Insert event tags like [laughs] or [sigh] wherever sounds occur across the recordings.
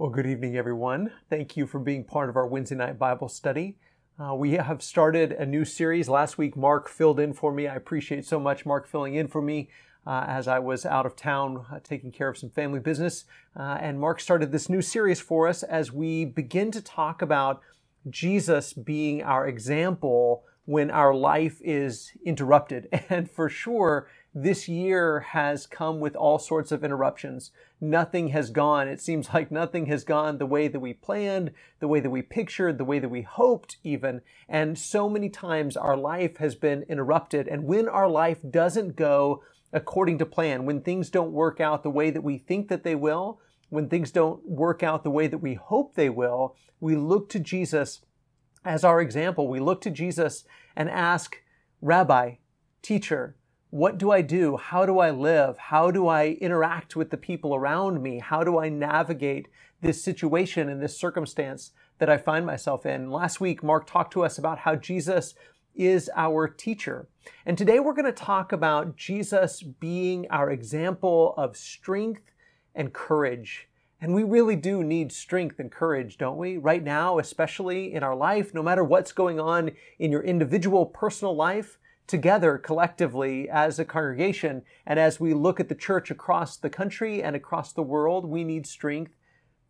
Well, good evening, everyone. Thank you for being part of our Wednesday night Bible study. Uh, we have started a new series. Last week, Mark filled in for me. I appreciate so much Mark filling in for me uh, as I was out of town uh, taking care of some family business. Uh, and Mark started this new series for us as we begin to talk about Jesus being our example when our life is interrupted. [laughs] And for sure, this year has come with all sorts of interruptions. Nothing has gone. It seems [laughs] like nothing has gone the way that we planned, the way that we pictured, the way that we hoped, even. And so many times our life has been interrupted. And when our life doesn't go according to plan, when things don't work out the way that we think that they will, when things don't work out the way that we hope they will, we look to Jesus as our example. We look to Jesus and ask, Rabbi, teacher, what do I do? How do I live? How do I interact with the people around me? How do I navigate this situation and this circumstance that I find myself in? Last week, Mark talked to us about how Jesus is our teacher. And today we're going to talk about Jesus being our example of strength and courage. And we really do need strength and courage, don't we? Right now, especially in our life, no matter what's going on in your individual personal life, together collectively as a congregation. And as we look at the church across the country and across the world, we need strength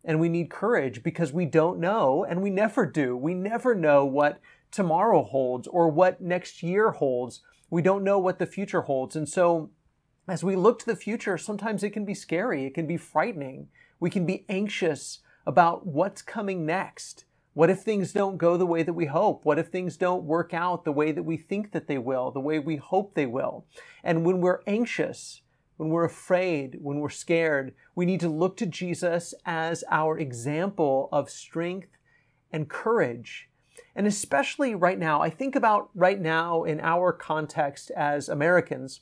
and we need courage because we don't know and we never do. We never know what tomorrow holds or what next year holds. We don't know what the future holds. And so as we look to the future, sometimes it can be scary. It can be frightening. We can be anxious about what's coming next. What if things don't go the way that we hope? What if things don't work out the way that we think that they will, the way we hope they will? And when we're anxious, when we're afraid, when we're scared, we need to look to Jesus as our example of strength and courage. And especially right now, I think about right now in our context as Americans,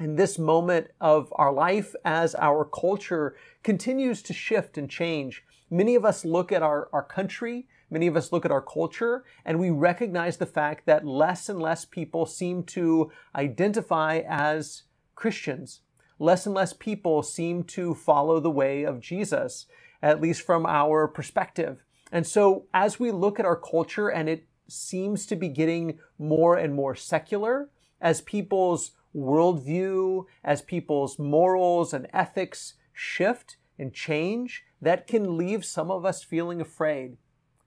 in this moment of our life as our culture continues to shift and change. Many of us look at our, our country, many of us look at our culture, and we recognize the fact that less and less people seem to identify as Christians. Less and less people seem to follow the way of Jesus, at least from our perspective. And so as we look at our culture and it seems to be getting more and more secular, as people's worldview, as people's morals and ethics shift and change, that can leave some of us feeling afraid.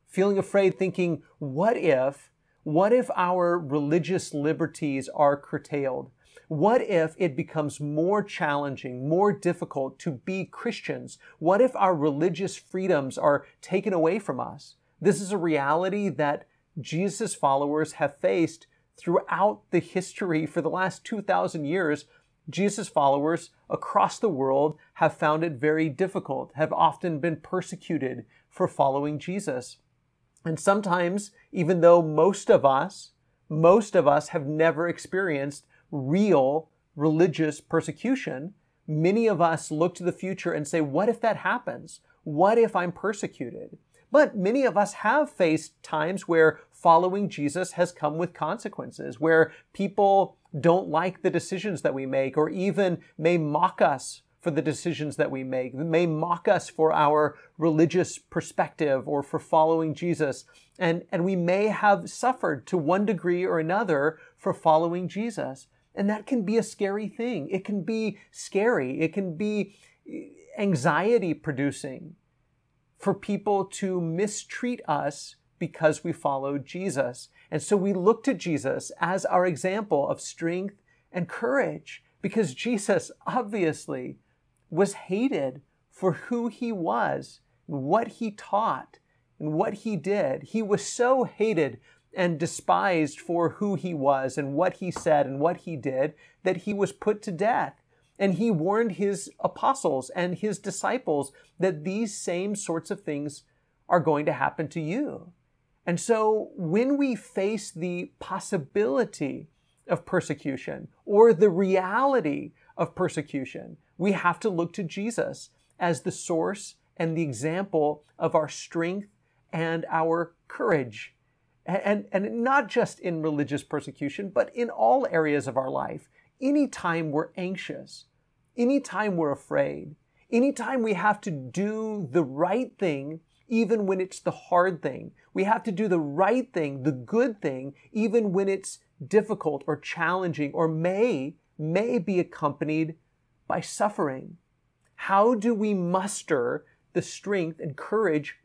Feeling afraid, thinking, what if, what if our religious liberties are curtailed? What if it becomes more challenging, more difficult to be Christians? What if our religious freedoms are taken away from us? This is a reality that Jesus' followers have faced throughout the history for the last 2,000 years Jesus followers across the world have found it very difficult, have often been persecuted for following Jesus. And sometimes, even though most of us, most of us have never experienced real religious persecution, many of us look to the future and say, what if that happens? What if I'm persecuted? But many of us have faced times where following Jesus has come with consequences, where people don't like the decisions that we make or even may mock us for the decisions that we make, may mock us for our religious perspective or for following Jesus. And, and we may have suffered to one degree or another for following Jesus. And that can be a scary thing. It can be scary. It can be anxiety producing for people to mistreat us because we followed Jesus. And so we look to Jesus as our example of strength and courage because Jesus obviously was hated for who he was, what he taught, and what he did. He was so hated and despised for who he was and what he said and what he did that he was put to death. And he warned his apostles and his disciples that these same sorts of things are going to happen to you. And so when we face the possibility of persecution or the reality of persecution, we have to look to Jesus as the source and the example of our strength and our courage. And, and, not just in religious persecution, but in all areas of our life. Anytime we're anxious, anytime we're afraid, Anytime we have to do the right thing, even when it's the hard thing. We have to do the right thing, the good thing, even when it's difficult or challenging or may, may be accompanied by suffering. How do we muster the strength and courage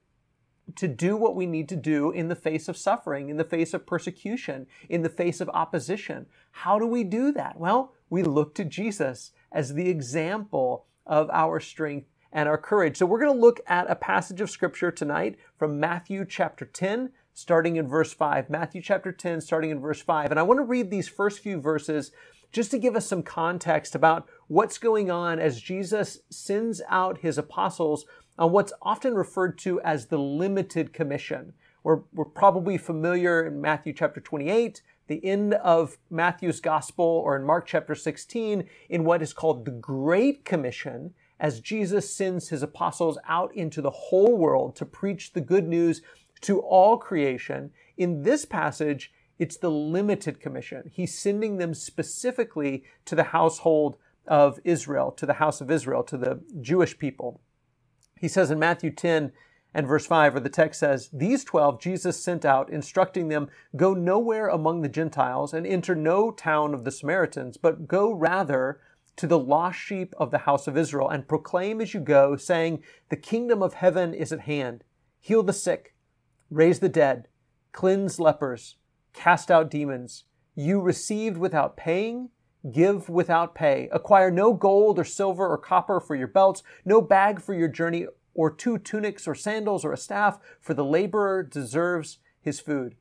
to do what we need to do in the face of suffering, in the face of persecution, in the face of opposition? How do we do that? Well, we look to Jesus as the example of our strength and our courage. So we're going to look at a passage of scripture tonight from Matthew chapter 10, starting in verse 5. Matthew chapter 10, starting in verse 5. And I want to read these first few verses just to give us some context about what's going on as Jesus sends out his apostles on what's often referred to as the limited commission. We're, we're probably familiar in Matthew chapter 28, the end of Matthew's gospel, or in Mark chapter 16, in what is called the Great Commission, as Jesus sends his apostles out into the whole world to preach the good news to all creation. In this passage, it's the limited commission. He's sending them specifically to the household of Israel, to the house of Israel, to the Jewish people. He says in Matthew 10 and verse 5, where the text says, These twelve Jesus sent out, instructing them, Go nowhere among the Gentiles and enter no town of the Samaritans, but go rather to the lost sheep of the house of Israel and proclaim as you go, saying, The kingdom of heaven is at hand. Heal the sick, raise the dead, cleanse lepers, cast out demons. You received without paying, give without pay. Acquire no gold or silver or copper for your belts, no bag for your journey, or two tunics or sandals or a staff, for the laborer deserves his food.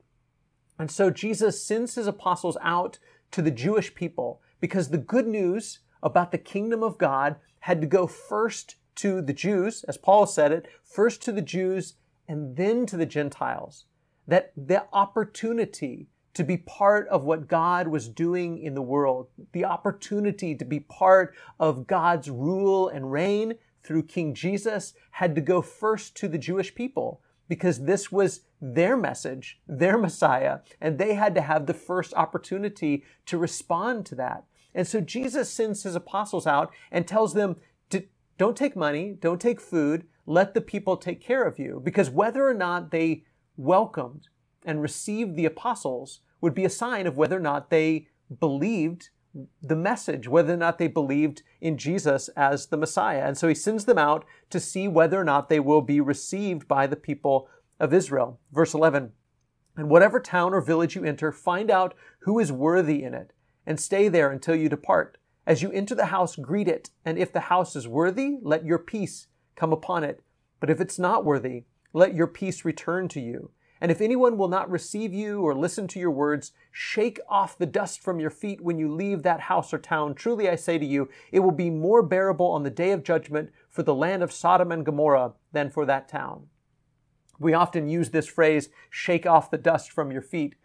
And so Jesus sends his apostles out to the Jewish people because the good news about the kingdom of God had to go first to the Jews, as Paul said it, first to the Jews and then to the Gentiles. That the opportunity to be part of what God was doing in the world, the opportunity to be part of God's rule and reign through King Jesus had to go first to the Jewish people because this was their message, their Messiah, and they had to have the first opportunity to respond to that. And so Jesus sends his apostles out and tells them, don't take money, don't take food, let the people take care of you. Because whether or not they welcomed and received the apostles would be a sign of whether or not they believed the message, whether or not they believed in Jesus as the Messiah. And so he sends them out to see whether or not they will be received by the people of Israel. Verse 11 And whatever town or village you enter, find out who is worthy in it and stay there until you depart. As you enter the house, greet it, and if the house is worthy, let your peace come upon it. But if it's not worthy, let your peace return to you. And if anyone will not receive you or listen to your words, shake off the dust from your feet when you leave that house or town. Truly I say to you, it will be more bearable on the day of judgment for the land of Sodom and Gomorrah than for that town. We often use this phrase, shake off the dust from your feet,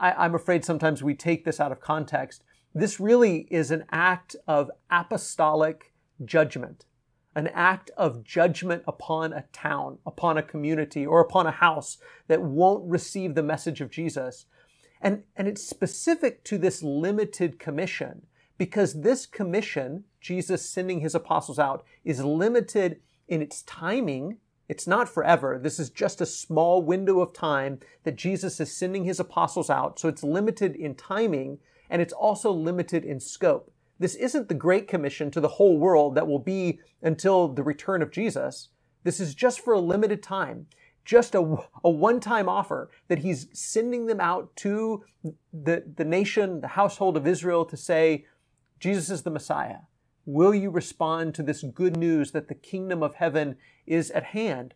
I, am afraid sometimes we take this out of context. This really is an act of apostolic judgment, an act of judgment upon a town, upon a community, or upon a house that won't receive the message of Jesus. And, and it's specific to this limited commission because this commission, Jesus sending his apostles out, is limited in its timing it's not forever. This is just a small window of time that Jesus is sending his apostles out. So it's limited in timing and it's also limited in scope. This isn't the Great Commission to the whole world that will be until the return of Jesus. This is just for a limited time, just a, a one time offer that he's sending them out to the, the nation, the household of Israel to say, Jesus is the Messiah. Will you respond to this good news that the kingdom of heaven is at hand?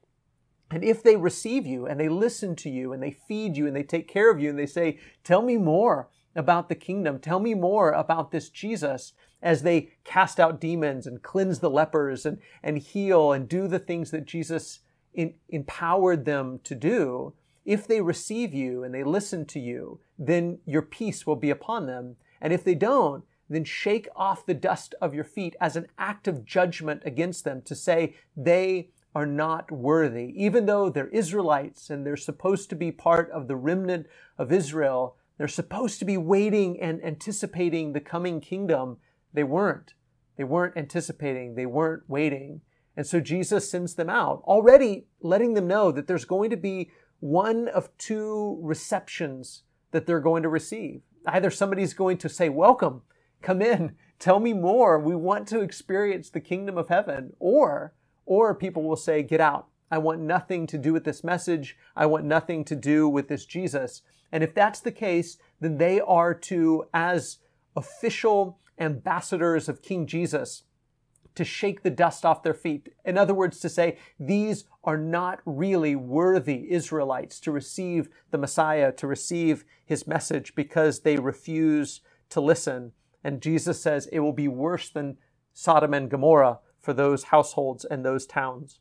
And if they receive you and they listen to you and they feed you and they take care of you and they say, Tell me more about the kingdom, tell me more about this Jesus, as they cast out demons and cleanse the lepers and, and heal and do the things that Jesus in, empowered them to do, if they receive you and they listen to you, then your peace will be upon them. And if they don't, then shake off the dust of your feet as an act of judgment against them to say they are not worthy. Even though they're Israelites and they're supposed to be part of the remnant of Israel, they're supposed to be waiting and anticipating the coming kingdom. They weren't. They weren't anticipating. They weren't waiting. And so Jesus sends them out, already letting them know that there's going to be one of two receptions that they're going to receive. Either somebody's going to say, Welcome, come in, tell me more. We want to experience the kingdom of heaven. Or, or people will say, Get out. I want nothing to do with this message. I want nothing to do with this Jesus. And if that's the case, then they are to, as official ambassadors of King Jesus, to shake the dust off their feet. In other words, to say, these are not really worthy Israelites to receive the Messiah, to receive his message because they refuse to listen. And Jesus says it will be worse than Sodom and Gomorrah for those households and those towns.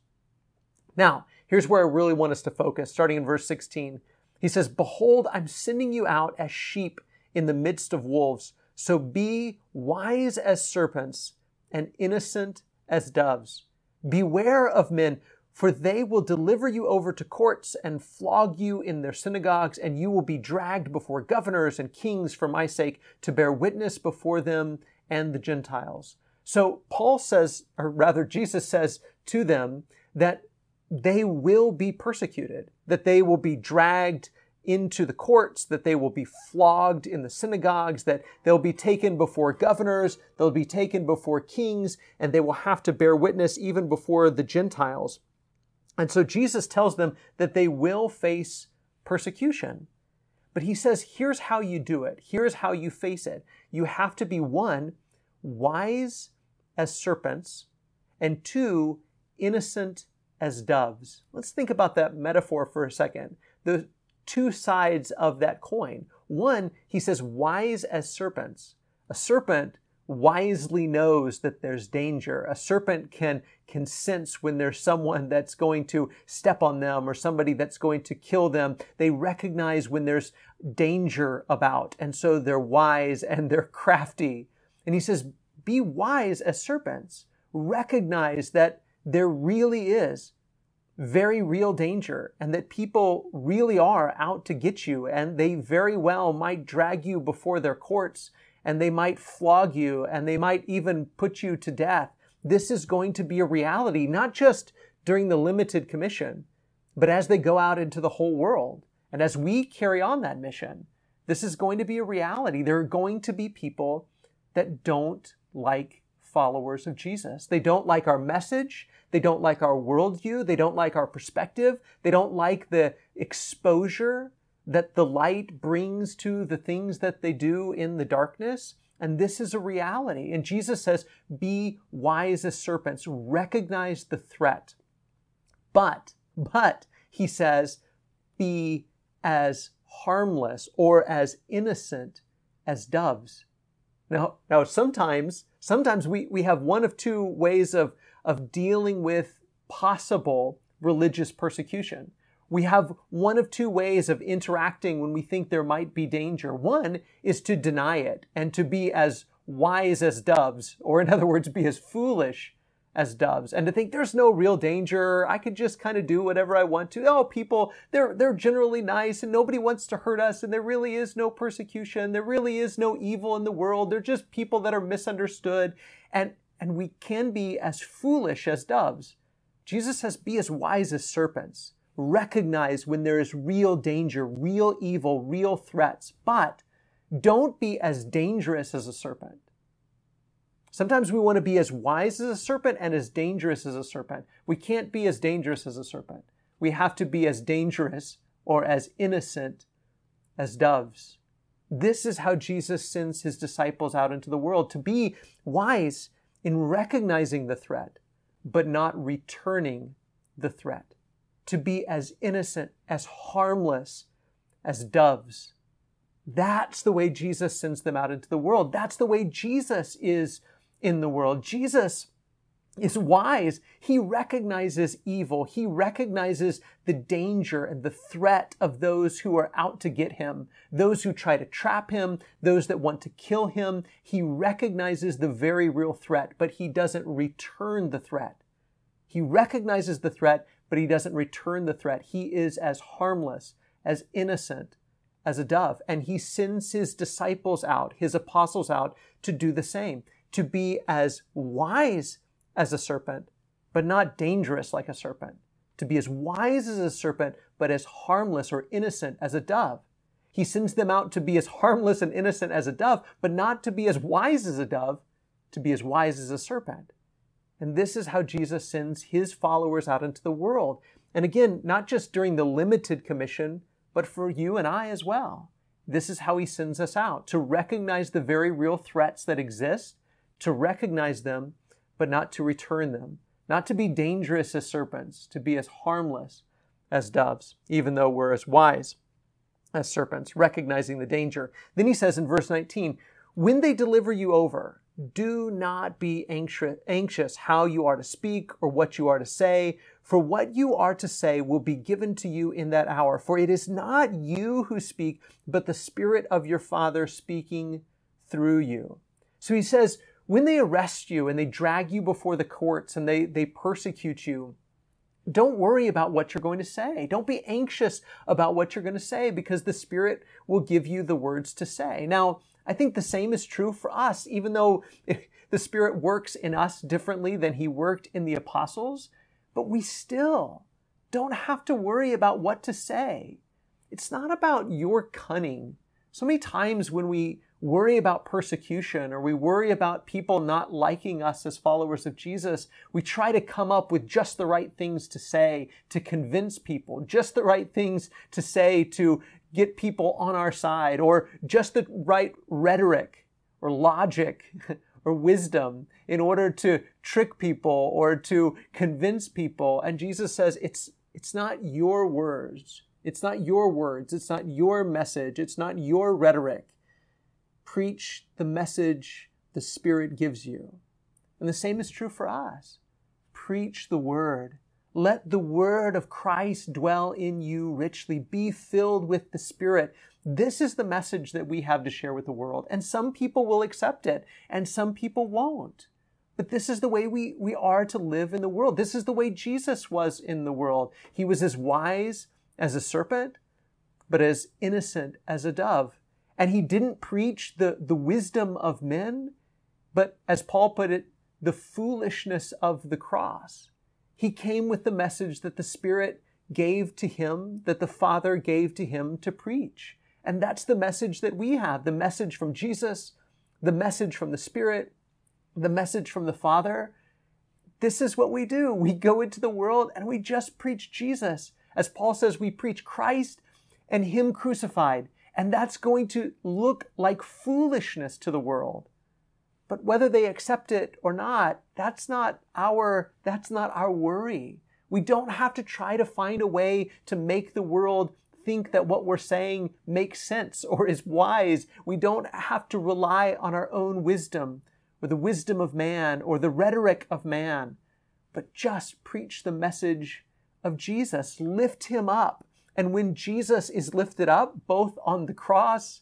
Now, here's where I really want us to focus, starting in verse 16. He says, Behold, I'm sending you out as sheep in the midst of wolves. So be wise as serpents and innocent as doves. Beware of men, for they will deliver you over to courts and flog you in their synagogues, and you will be dragged before governors and kings for my sake to bear witness before them and the Gentiles. So Paul says, or rather Jesus says to them, that they will be persecuted, that they will be dragged into the courts, that they will be flogged in the synagogues, that they'll be taken before governors, they'll be taken before kings, and they will have to bear witness even before the Gentiles. And so Jesus tells them that they will face persecution. But he says, here's how you do it. Here's how you face it. You have to be one, wise as serpents, and two, innocent as doves. Let's think about that metaphor for a second. The two sides of that coin. One, he says, wise as serpents. A serpent wisely knows that there's danger. A serpent can, can sense when there's someone [laughs] that's going to step on them or somebody that's going to kill them. They recognize when there's danger about. And so they're wise and they're [laughs] crafty. And he says, be wise as serpents. Recognize that there really is very real danger and that people really are out to get you and they very well might drag you before their courts and they might flog you and they might even put you to death. This is going to be a reality, not just during the limited commission, but as they go out into the whole world. And as we carry on that mission, this is going to be a reality. There are going to be people that don't like followers of Jesus. They don't like our message. They don't like our worldview. They don't like our perspective. They don't like the exposure that the light brings to the things that they do in the darkness. And this is a reality. And Jesus says, be wise as serpents, recognize the threat. But, but, he says, be as harmless or as innocent as doves. Now, now sometimes, sometimes we, we have one of two ways of, of dealing with possible religious persecution. We have one of two ways of interacting when we think there might be danger. One is to deny it and to be as wise as doves, or in [laughs] other words, be as foolish as doves and to think there's no real danger. I could just kind of do whatever I want to. Oh, people, they're, they're generally nice and nobody wants to hurt us and there really is no persecution. There really is no evil in the world. They're just people that are misunderstood. And, and we can be as foolish as doves. Jesus says, be as wise as serpents. Recognize when there is real danger, real evil, real threats, but don't be as dangerous as a serpent. Sometimes we want to be as wise as a serpent and as dangerous as a serpent. We can't be as dangerous as a serpent. We have to be as dangerous or as innocent as doves. This is how Jesus sends his disciples out into the world to be wise in recognizing the threat, but not returning the threat. To be as innocent, as harmless as doves. That's the way Jesus sends them out into the world. That's the way Jesus is in the world. Jesus is wise. He recognizes evil. He recognizes the danger and the threat of those who are out to get him, those who try to trap him, those that want to kill him. He recognizes the very real threat, but he doesn't return the threat. He recognizes the threat, but he doesn't return the threat. He is as harmless, as innocent as a dove, and he sends his disciples out, his apostles out to do the same to be as wise as a serpent, but not dangerous like a serpent, to be as wise as a serpent, but as harmless or innocent as a dove. He sends them out to be as harmless and innocent as a dove, but not to be as wise as a dove, to be as wise as a serpent. And this is how Jesus sends his followers out into the world. And again, not just during the limited commission, but for you and I as well. This is how he sends us out to recognize the very real threats that exist, to recognize them, but not to return them, not to be dangerous as serpents, to be as harmless as doves, even though we're as wise as serpents, recognizing the danger. Then he says in verse 19, when they deliver you over, do not be anxious how you are to speak or what you are to say, for what you are to say will be given to you in that hour. For it is not you who speak, but the Spirit of your Father speaking through you. So he says, when they arrest you and they drag you before the courts and they, they persecute you, don't worry about what you're going to say. Don't be anxious about what you're going to say because the Spirit will give you the words to say. Now, I think the same is true for us, even though [laughs] the Spirit works in us differently than He worked in the apostles, but we still don't have to worry about what to say. It's not about your cunning. So many times when we worry about persecution or we worry about people not liking us as followers of Jesus, we try to come up with just the right things to say to convince people, just the right things to say to get people on our side or just the right rhetoric or logic [laughs] or wisdom in order to trick people or to convince people. And Jesus says it's, it's not your words. It's not your words. It's not your message. It's not your rhetoric. Preach the message the Spirit gives you. And the same is true for us. Preach the word. Let the word of Christ dwell in you richly. Be filled with the Spirit. This is the message that we have to share with the world. And some people will accept it and some people won't. But this is the way we, we are to live in the world. This is the way Jesus was in the world. He was as wise as a serpent, but as innocent as a dove. And he didn't preach the, the wisdom of men, but as Paul put it, the foolishness of the cross. He came with the message that the Spirit gave to him, that the Father gave to him to preach. And that's the message that we have the message from Jesus, the message from the Spirit, the message from the Father. This is what we do. We go into the world and we just preach Jesus. As Paul says, we preach Christ and Him crucified. And that's going to look like foolishness to the world. But whether they accept it or not, that's not our, that's not our worry. We don't have to try to find a way to make the world think that what we're saying makes sense or is wise. We don't have to rely on our own wisdom or the wisdom of man or the rhetoric of man, but just preach the message of Jesus. Lift him up. And when Jesus is lifted up, both on the cross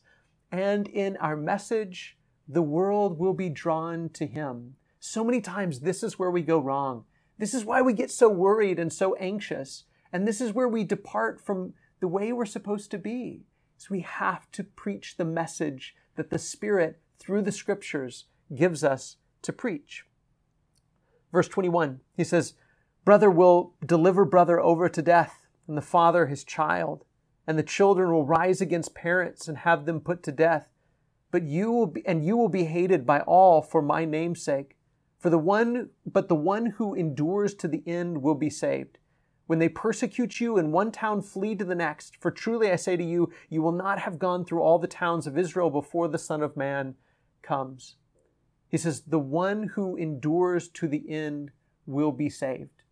and in our message, the world will be drawn to him. So many times, this is where we go wrong. This is why we get so worried and so anxious. And this is where we depart from the way we're supposed to be. So we have to preach the message that the Spirit, through the scriptures, gives us to preach. Verse 21, he says, Brother will deliver brother over to death, and the father his child, and the children will rise against parents and have them put to death but you will be, and you will be hated by all for my name's sake. For the one, but the one who endures to the end will be saved. When they persecute you in one town, flee to the next. For truly I say to you, you will not have gone through all the towns of Israel before the Son of Man comes. He says, the one who endures to the end will be saved.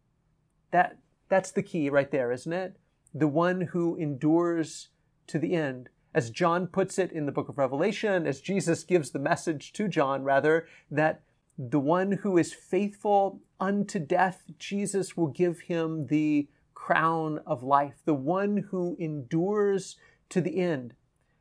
That, that's the key right there, isn't it? The one who endures to the end as John puts it in the book of Revelation, as Jesus gives the message to John, rather, that the one who is faithful unto death, Jesus will give him the crown of life, the one who endures to the end.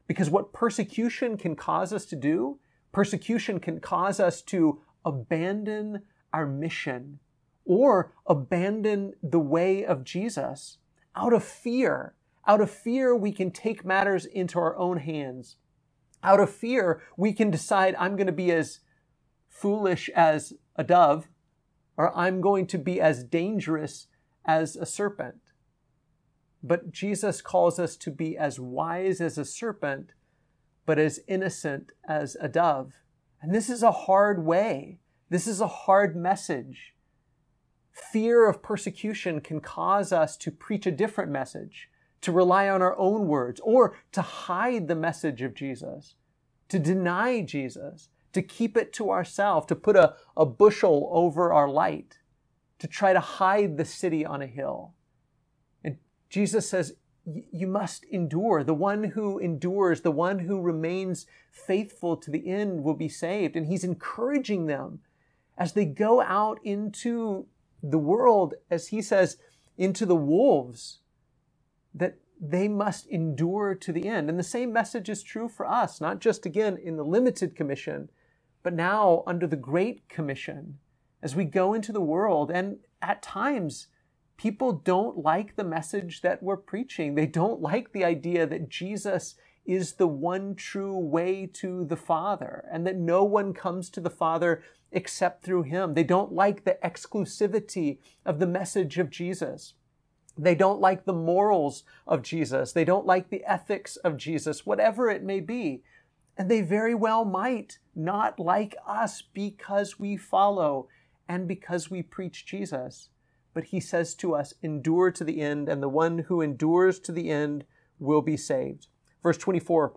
Because what persecution can cause us to do, persecution can cause us to abandon our mission or abandon the way of Jesus out of fear out of fear, we can take matters into our own hands. Out of fear, we can decide I'm going to be as foolish as a dove or I'm going to be as dangerous as a serpent. But Jesus calls us to be as wise as a serpent, but as innocent as a dove. And this is a hard way. This is a hard message. Fear of persecution can cause us to preach a different message, to rely on our own words, or to hide the message of Jesus, to deny Jesus, to keep it to ourselves, to put a, a bushel over our light, to try to hide the city on a hill. And Jesus says, you must endure. The one who endures, the one who remains faithful to the end will be saved. And he's encouraging them as they go out into the world, as he says, into the wolves, that they must endure to the end. And the same message is true for us, not just again in the limited commission, but now under the Great Commission, as we go into the world. And at times, people don't like the message that we're preaching. They don't like the idea that Jesus is the one true way to the Father and that no one comes to the Father except through him. They don't like the exclusivity of the message of Jesus. They don't like the morals of Jesus. They don't like the ethics of Jesus, whatever it may be. And they very well might not like us because we follow and because we preach Jesus. But he says to us, endure to the end, and the one who endures to the end will be saved. Verse 24,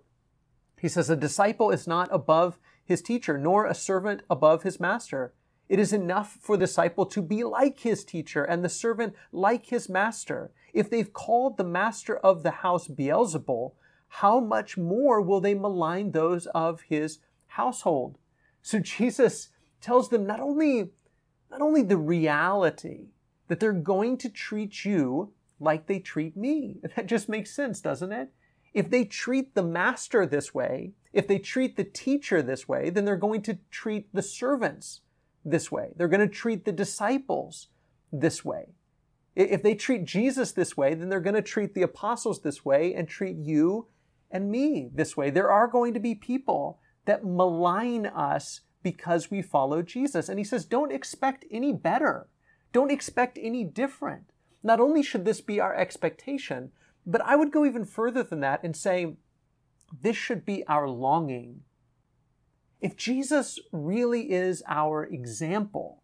he says, A disciple is not above his teacher, nor a servant above his master. It is enough for the disciple to be like his teacher and the servant like his master. If they've called the master of the house Beelzebul, how much more will they malign those of his household? So Jesus tells them not only, not only the reality that they're going to treat you like they treat me. [laughs] That just makes sense, doesn't it? If they treat the master this way, if they treat the teacher this way, then they're going to treat the servants this way. They're going to treat the disciples this way. If they treat Jesus this way, then they're going to treat the apostles this way and treat you and me this way. There are going to be people that malign us because we follow Jesus. And he says, don't expect any better. Don't expect any different. Not only should this be our expectation, but I would go even further than that and say this should be our longing. If Jesus really is our example,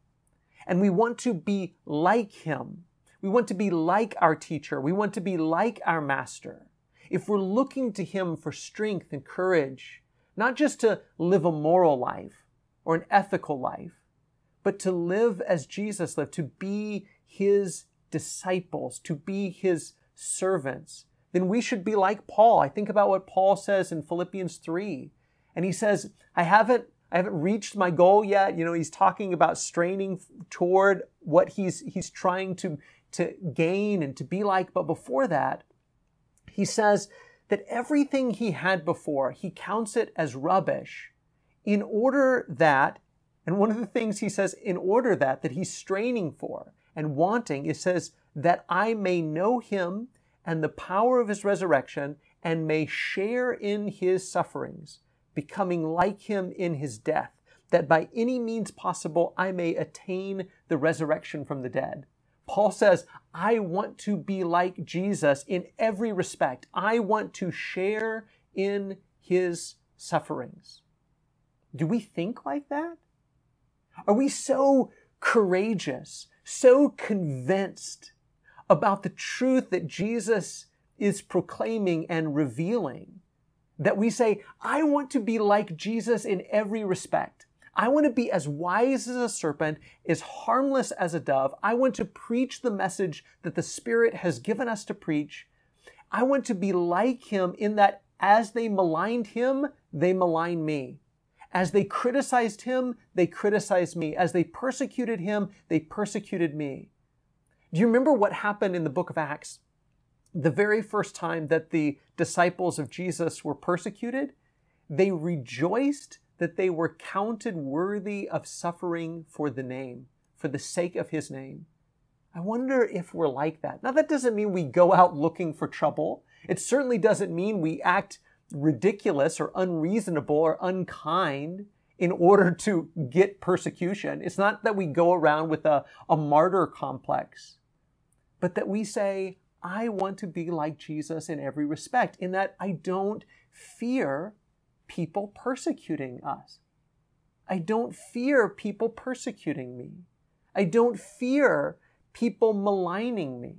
and we want to be like him, we want to be like our teacher, we want to be like our master, if we're looking to him for strength and courage, not just to live a moral life or an ethical life, but to live as Jesus lived, to be his disciples, to be his servants, then we should be like Paul. I think about what Paul says in Philippians 3. And he says, I haven't I haven't reached my goal yet. You know, he's talking about straining toward what he's he's trying to to gain and to be like, but before that, he says that everything he had before, he counts it as rubbish in order that and one of the things he says in order that that he's straining for and wanting, it says that I may know him and the power of his resurrection and may share in his sufferings, becoming like him in his death, that by any means possible I may attain the resurrection from the dead. Paul says, I want to be like Jesus in every respect. I want to share in his sufferings. Do we think like that? Are we so courageous, so convinced about the truth that Jesus is proclaiming and revealing. That we say, I want to be like Jesus in every respect. I want to be as wise as a serpent, as harmless as a dove. I want to preach the message that the Spirit has given us to preach. I want to be like him in that as they maligned him, they malign me. As they criticized him, they criticized me. As they persecuted him, they persecuted me. Do you remember what happened in the book of Acts? The very first time that the disciples of Jesus were persecuted, they rejoiced that they were counted worthy of suffering for the name, for the sake of his name. I wonder if we're like that. Now, that doesn't mean we go out looking for trouble. It certainly doesn't mean we act ridiculous or unreasonable or unkind in order to get persecution. It's not that we go around with a, a martyr complex, but that we say, I want to be like Jesus in every respect, in that I don't fear people persecuting us. I don't fear people persecuting me. I don't fear people maligning me.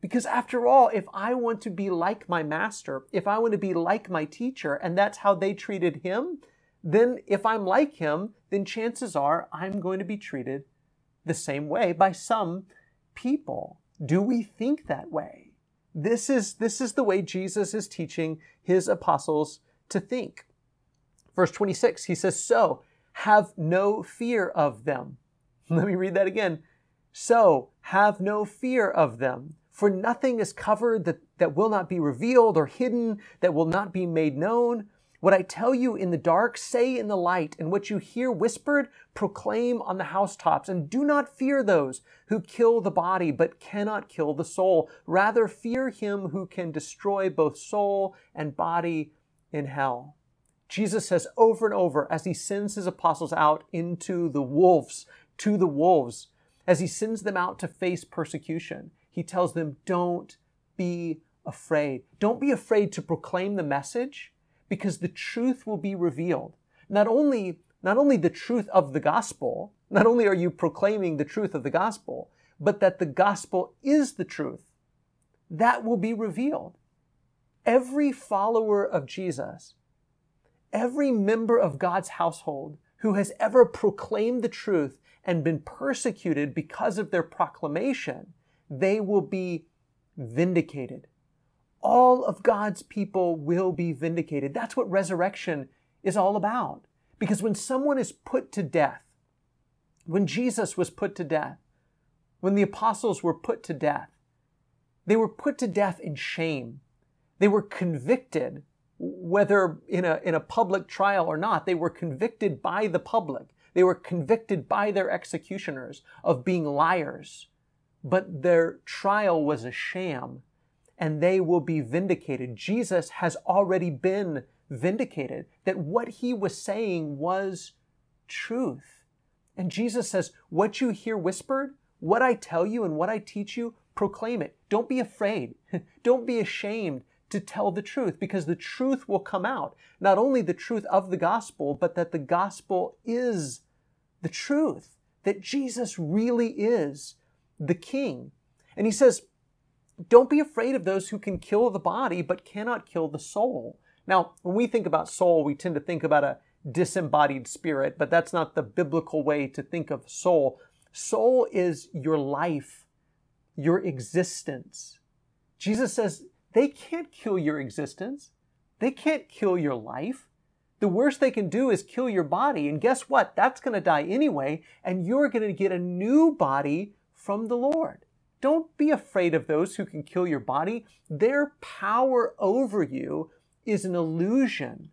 Because after all, if I want to be like my master, if I want to be like my teacher, and that's how they treated him, then if I'm like him, then chances are I'm going to be treated the same way by some people. Do we think that way? This is, this is the way Jesus is teaching his apostles to think. Verse 26, he says, So have no fear of them. [laughs] Let me read that again. So have no fear of them, for nothing is covered that, that will not be revealed or hidden that will not be made known. What I tell you in the dark, say in the light, and what you hear whispered, proclaim on the housetops. And do not fear those who kill the body, but cannot kill the soul. Rather, fear him who can destroy both soul and body in hell. Jesus says over and over as he sends his apostles out into the wolves, to the wolves, as he sends them out to face persecution, he tells them, don't be afraid. Don't be afraid to proclaim the message because the truth will be revealed. Not only, not only the truth of the gospel, not only are you proclaiming the truth of the gospel, but that the gospel is the truth. That will be revealed. Every follower of Jesus, every member of God's household who has ever proclaimed the truth and been persecuted because of their proclamation, they will be vindicated all of God's people will be vindicated. That's what resurrection is all about. Because when someone is put to death, when Jesus was put to death, when the apostles were put to death, they were put to death in shame. They were convicted, whether in a, in a public trial or not, they were convicted by the public. They were convicted by their executioners of being liars. But their trial was a sham and they will be vindicated. Jesus has already been vindicated that what he was saying was truth. And Jesus says, What you hear whispered, what I tell you and what I teach you, proclaim it. Don't be afraid. [laughs] Don't be ashamed to tell the truth because the truth will come out. Not only the truth of the gospel, but that the gospel is the truth, that Jesus really is the king. And he says, don't be afraid of those who can kill the body but cannot kill the soul. Now, when we think about soul, we tend to think about a disembodied spirit, but that's not the biblical way to think of soul. Soul is your life, your existence. Jesus says they can't kill your existence. They can't kill your life. The worst they can do is kill your body. And guess what? That's going to die anyway, and you're going to get a new body from the Lord. Don't be afraid of those who can kill your body. Their power over you is an illusion.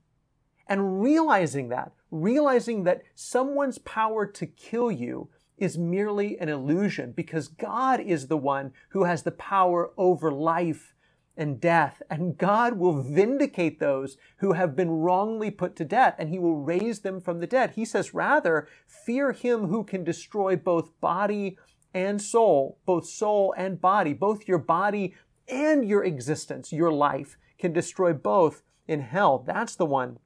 And realizing that, realizing that someone's power to kill you is merely an illusion because God is the one who has the power over life and death. And God will vindicate those who have been wrongly put to death and he will raise them from the dead. He says, rather, fear him who can destroy both body and soul, both soul and body, both your body and your existence, your life, can destroy both in hell. That's the one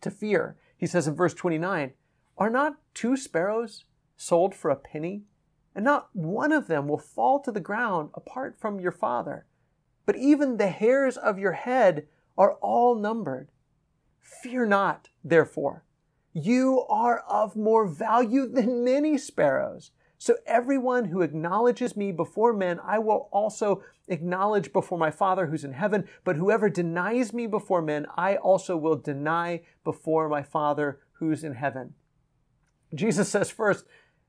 to fear. He says in verse 29 Are not two sparrows sold for a penny? And not one of them will fall to the ground apart from your Father. But even the hairs of your head are all numbered. Fear not, therefore. You are of more value than many sparrows. So everyone who acknowledges me before men, I will also acknowledge before my Father who's in heaven. But whoever denies me before men, I also will deny before my Father who's in heaven. Jesus says first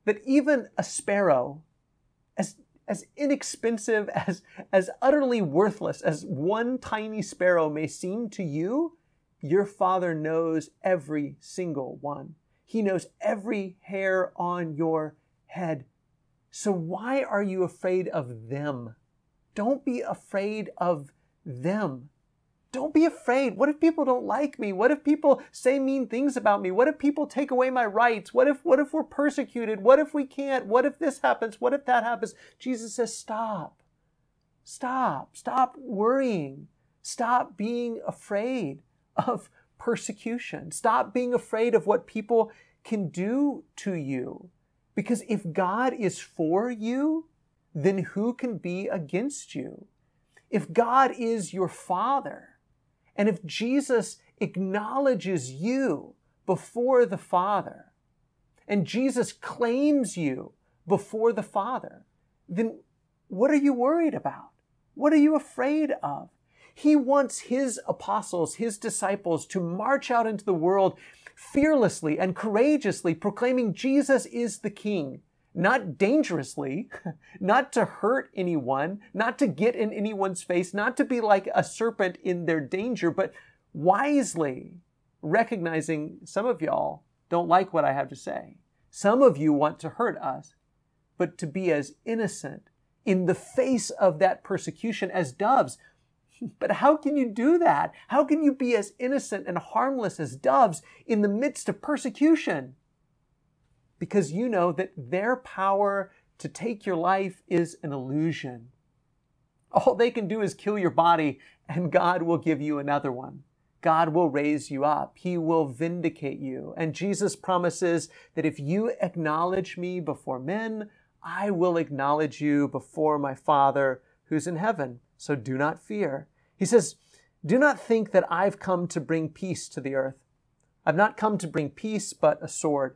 that even a sparrow, as, as inexpensive, [laughs] as, as utterly worthless as one tiny sparrow may seem to you, your Father knows every single one. He knows every hair on your head. So why are you afraid of them? Don't be afraid of them. Don't be afraid. What if people don't like me? What if people say mean things about me? What if people take away my rights? What if what if we're persecuted? What if we can't? What if this happens? What if that happens? Jesus says, "Stop. Stop. Stop worrying. Stop being afraid of persecution. Stop being afraid of what people can do to you. Because if God is for you, then who can be against you? If God is your Father, and if Jesus acknowledges you before the Father, and Jesus claims you before the Father, then what are you worried about? What are you afraid of? He wants his apostles, his disciples to march out into the world fearlessly and courageously proclaiming Jesus is the King. Not dangerously, [laughs] not to hurt anyone, not to get in anyone's face, not to be like a serpent in their danger, but wisely recognizing some of y'all don't like what I have to say. Some of you want to hurt us, but to be as innocent in the face of that persecution as doves but how can you do that? How can you be as innocent and harmless as doves in the midst of persecution? Because you know that their power to take your life is an illusion. All they can do is kill your body, and God will give you another one. God will raise you up. He will vindicate you. And Jesus promises that if you acknowledge me before men, I will acknowledge you before my Father who's in heaven. So do not fear. He says, Do not think that I've come to bring peace to the earth. I've not come to bring peace, but a sword.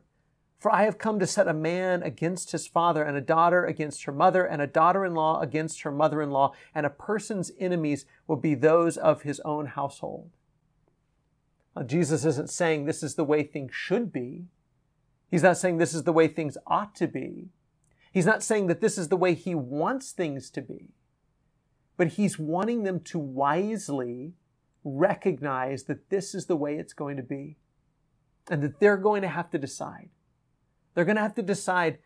For I have come to set a man against his father, and a daughter against her mother, and a daughter in law against her mother in law, and a person's enemies will be those of his own household. Now, Jesus isn't saying this is the way things should be. He's not saying this is the way things ought to be. He's not saying that this is the way he wants things to be but he's wanting them to wisely recognize that this is the way it's going to be and that they're going to have to decide. They're going to have to decide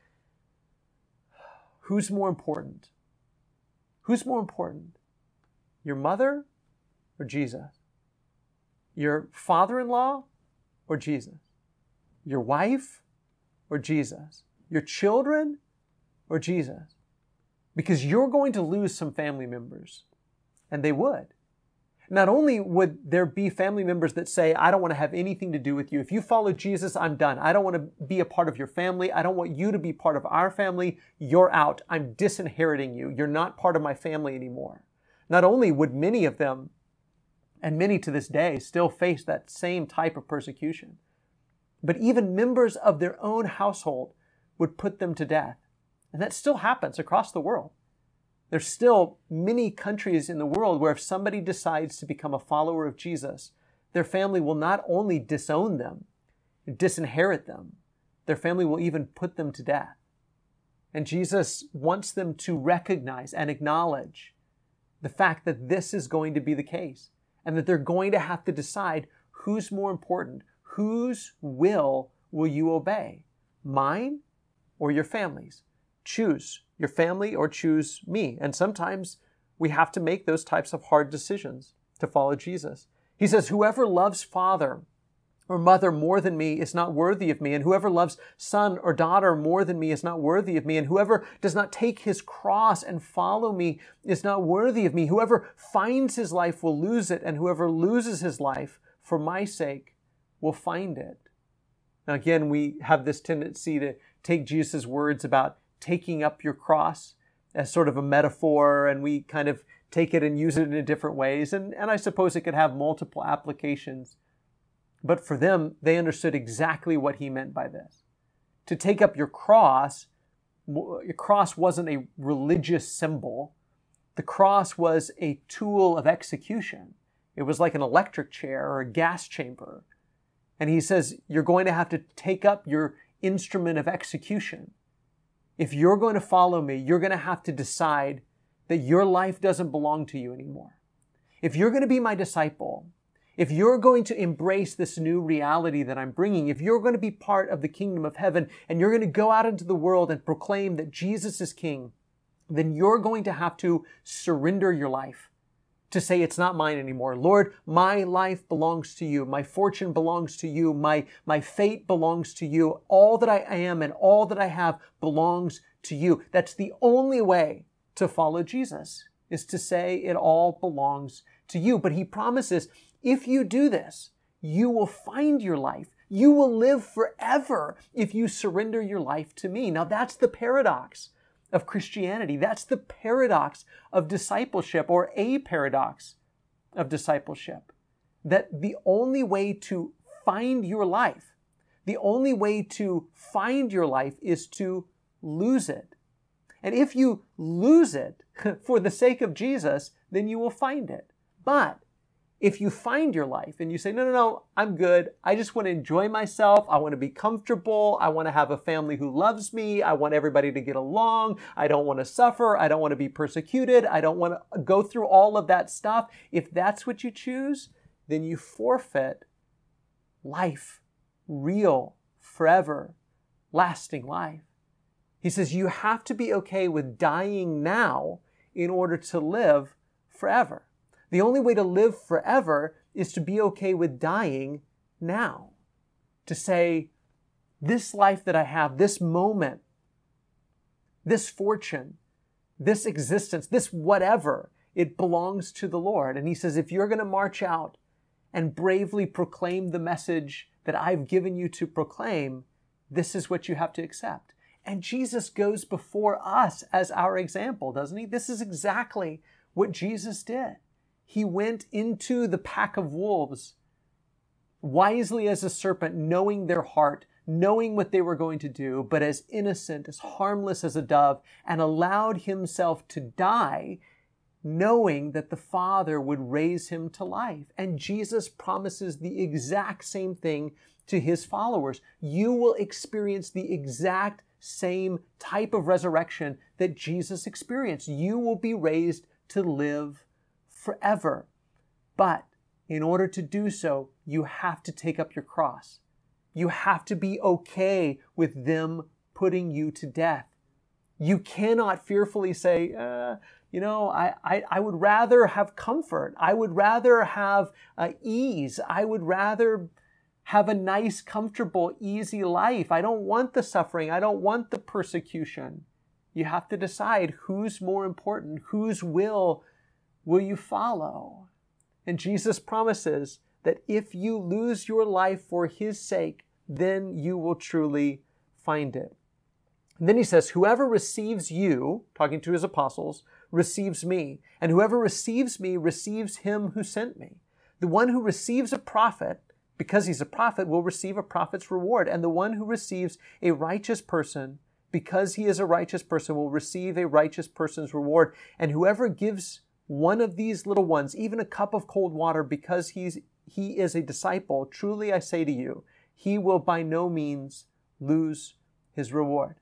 who's more important. Who's more important? Your mother or Jesus? Your father in law or Jesus? Your wife or Jesus? Your children or Jesus? Because you're going to lose some family members. And they would. Not only would there be family members that say, I don't want to have anything to do with you. If you follow Jesus, I'm done. I don't want to be a part of your family. I don't want you to be part of our family. You're out. I'm disinheriting you. You're not part of my family anymore. Not only would many of them, and many to this day, still face that same type of persecution, but even members of their own household would put them to death. And that still happens across the world. There's still many countries in the world where if somebody decides to become a follower of Jesus, their family will not only disown them, disinherit them, their family will even put them to death. And Jesus wants them to recognize and acknowledge the fact that this is going to be the case and that they're going to have to decide who's more important, whose will will you obey, mine or your family's? Choose your family or choose me. And sometimes we have to make those types of hard decisions to follow Jesus. He says, Whoever loves father or mother more than me is not worthy of me, and whoever loves son or daughter more than me is not worthy of me, and whoever does not take his cross and follow me is not worthy of me. Whoever finds his life will lose it, and whoever loses his life for my sake will find it. Now, again, we have this tendency to take Jesus' words about taking up your cross as sort of a metaphor, and we kind of take it and use it in different ways. And, and I suppose it could have multiple applications. But for them, they understood exactly what he meant by this. To take up your cross, your cross wasn't a religious symbol. The cross was a tool of execution. It was like an electric chair or a gas chamber. And he says, you're going to have to take up your instrument of execution if you're going to follow me, you're going to have to decide that your life doesn't belong to you anymore. If you're going to be my disciple, if you're going to embrace this new reality that I'm bringing, if you're going to be part of the kingdom of heaven and you're going to go out into the world and proclaim that Jesus is king, then you're going to have to surrender your life, to say it's not mine anymore. Lord, my life belongs to you. My fortune belongs to you. My, my fate belongs to you. All that I am and all that I have belongs to you. That's the only way to follow Jesus is to say it all belongs to you. But he promises if you do this, you will find your life. You will live forever if you surrender your life to me. Now that's the paradox of Christianity. That's the paradox of discipleship or a paradox of discipleship. That the only way to find your life, the only way to find your life is to lose it. And if you lose it [laughs] for the sake of Jesus, then you will find it. But if you find your life and you say, no, no, no, I'm good. I just want to enjoy myself. I want to be comfortable. I want to have a family who loves me. I want everybody to get along. I don't want to suffer. I don't want to be persecuted. I don't want to go through all of that stuff. If that's what you choose, then you forfeit life, real, forever, lasting life. He says you have to be okay with dying now in order to live forever. The only way to live forever is to be okay with dying now. To say, this life that I have, this moment, this fortune, this existence, this whatever, it belongs to the Lord. And he says, if you're going to march out and bravely proclaim the message that I've given you to proclaim, this is what you have to accept. And Jesus goes before us as our example, doesn't he? This is exactly what Jesus did he went into the pack of wolves wisely as a serpent, knowing their heart, knowing what they were going to do, but as innocent, as harmless as a dove, and allowed himself to die, knowing that the Father would raise him to life. And Jesus promises the exact same thing to his followers. You will experience the exact same type of resurrection that Jesus experienced. You will be raised to live forever. But in order to do so, you have to take up your cross. You have to be okay with them putting you to death. You cannot fearfully say, uh, you know, I, I, I, would rather have comfort. I would rather have uh, ease. I would rather have a nice, comfortable, easy life. I don't want the suffering. I don't want the persecution. You have to decide who's more important, whose will will you follow? And Jesus promises that if you lose your life for his sake, then you will truly find it. And then he says, Whoever receives you, talking to his apostles, receives me. And whoever receives me receives him who sent me. The one who receives a prophet, because he's a prophet, will receive a prophet's reward. And the one who receives a righteous person, because he is a righteous person, will receive a righteous person's reward. And whoever gives one of these little ones, even a cup of cold water, because he's, he is a disciple, truly I say to you, he will by no means lose his reward.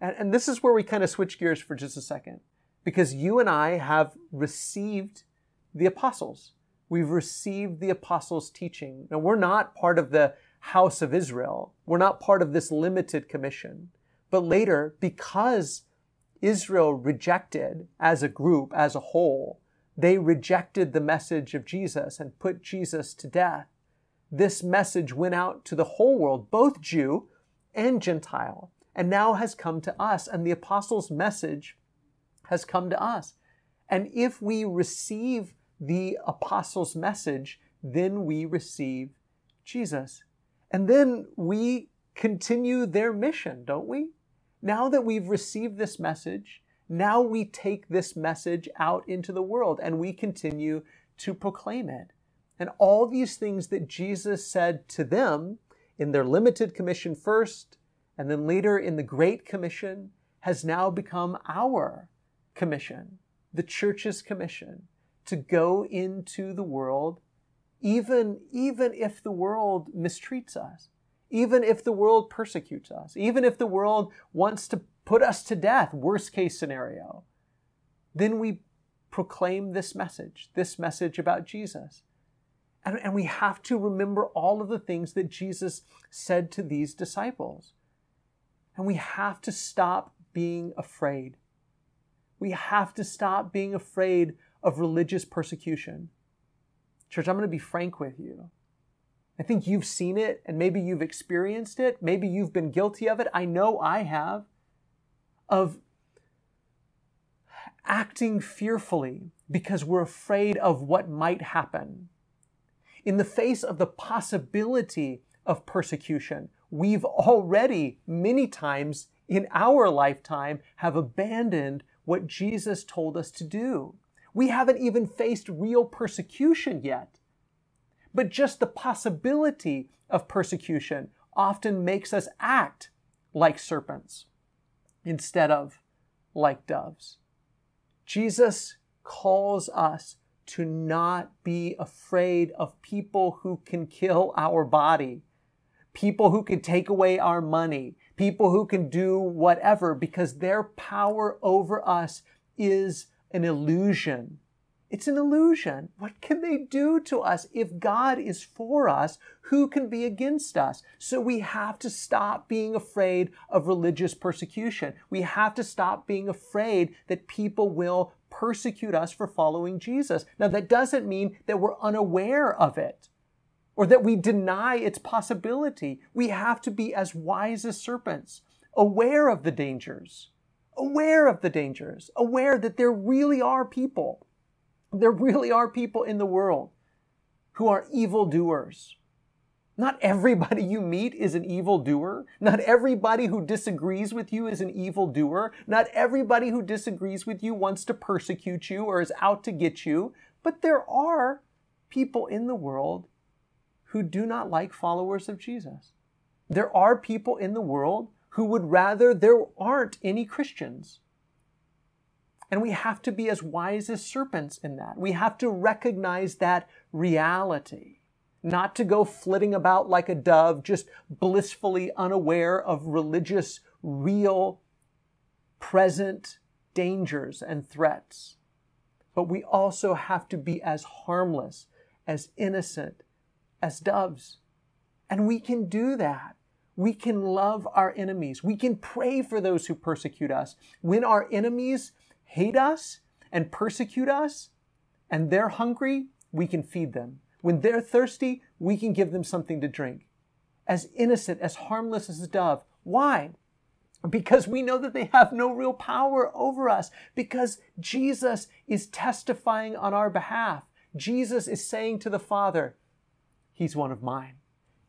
And, and this is where we kind of switch gears for just a second, because you and I have received the apostles. We've received the apostles' teaching. Now, we're not part of the house of Israel. We're not part of this limited commission. But later, because Israel rejected as a group, as a whole. They rejected the message of Jesus and put Jesus to death. This message went out to the whole world, both Jew and Gentile, and now has come to us. And the apostles' message has come to us. And if we receive the apostles' message, then we receive Jesus. And then we continue their mission, don't we? Now that we've received this message, now we take this message out into the world and we continue to proclaim it. And all these things that Jesus said to them in their limited commission first, and then later in the Great Commission, has now become our commission, the church's commission, to go into the world, even, even if the world mistreats us even if the world persecutes us, even if the world wants to put us to death, worst case scenario, then we proclaim this message, this message about Jesus. And, and, we have to remember all of the things that Jesus said to these disciples. And we have to stop being afraid. We have to stop being afraid of religious persecution. Church, I'm going to be frank with you. I think you've seen it and maybe you've experienced it. Maybe you've been guilty of it. I know I have. Of acting fearfully because we're afraid of what might happen. In the face of the possibility of persecution, we've already many times in our lifetime have abandoned what Jesus told us to do. We haven't even faced real persecution yet. But just the possibility of persecution often makes us act like serpents instead of like doves. Jesus calls us to not be afraid of people who can kill our body, people who can take away our money, people who can do whatever, because their power over us is an illusion. It's an illusion. What can they do to us? If God is for us, who can be against us? So we have to stop being afraid of religious persecution. We have to stop being afraid that people will persecute us for following Jesus. Now, that doesn't mean that we're unaware of it or that we deny its possibility. We have to be as wise as serpents, aware of the dangers, aware of the dangers, aware that there really are people there really are people in the world who are evildoers. Not everybody you meet is an evildoer. Not everybody who disagrees with you is an evildoer. Not everybody who disagrees with you wants to persecute you or is out to get you. But there are people in the world who do not like followers of Jesus. There are people in the world who would rather there aren't any Christians. And we have to be as wise as serpents in that. We have to recognize that reality, not to go flitting about like a dove, just blissfully unaware of religious, real, present dangers and threats. But we also have to be as harmless, as innocent as doves. And we can do that. We can love our enemies. We can pray for those who persecute us. When our enemies hate us and persecute us and they're hungry, we can feed them. When they're thirsty, we can give them something to drink. As innocent, as harmless as a dove. Why? Because we know that they have no real power over us. Because Jesus is testifying on our behalf. Jesus is saying to the Father, He's one of mine.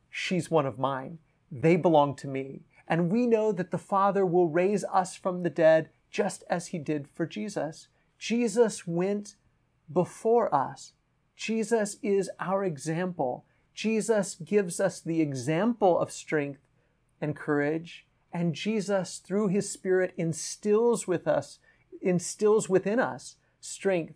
She's one of mine. They belong to me. And we know that the Father will raise us from the dead just as he did for Jesus. Jesus went before us. Jesus is our example. Jesus gives us the example of strength and courage. And Jesus, through his Spirit, instills with us, instills within us strength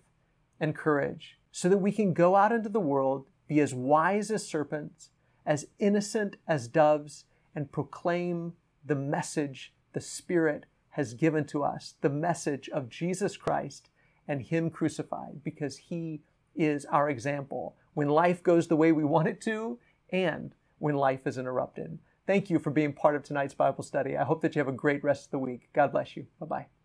and courage so that we can go out into the world, be as wise as serpents, as innocent as doves, and proclaim the message the Spirit has given to us the message of Jesus Christ and Him crucified because He is our example when life goes the way we want it to and when life is interrupted. Thank you for being part of tonight's Bible study. I hope that you have a great rest of the week. God bless you. Bye bye.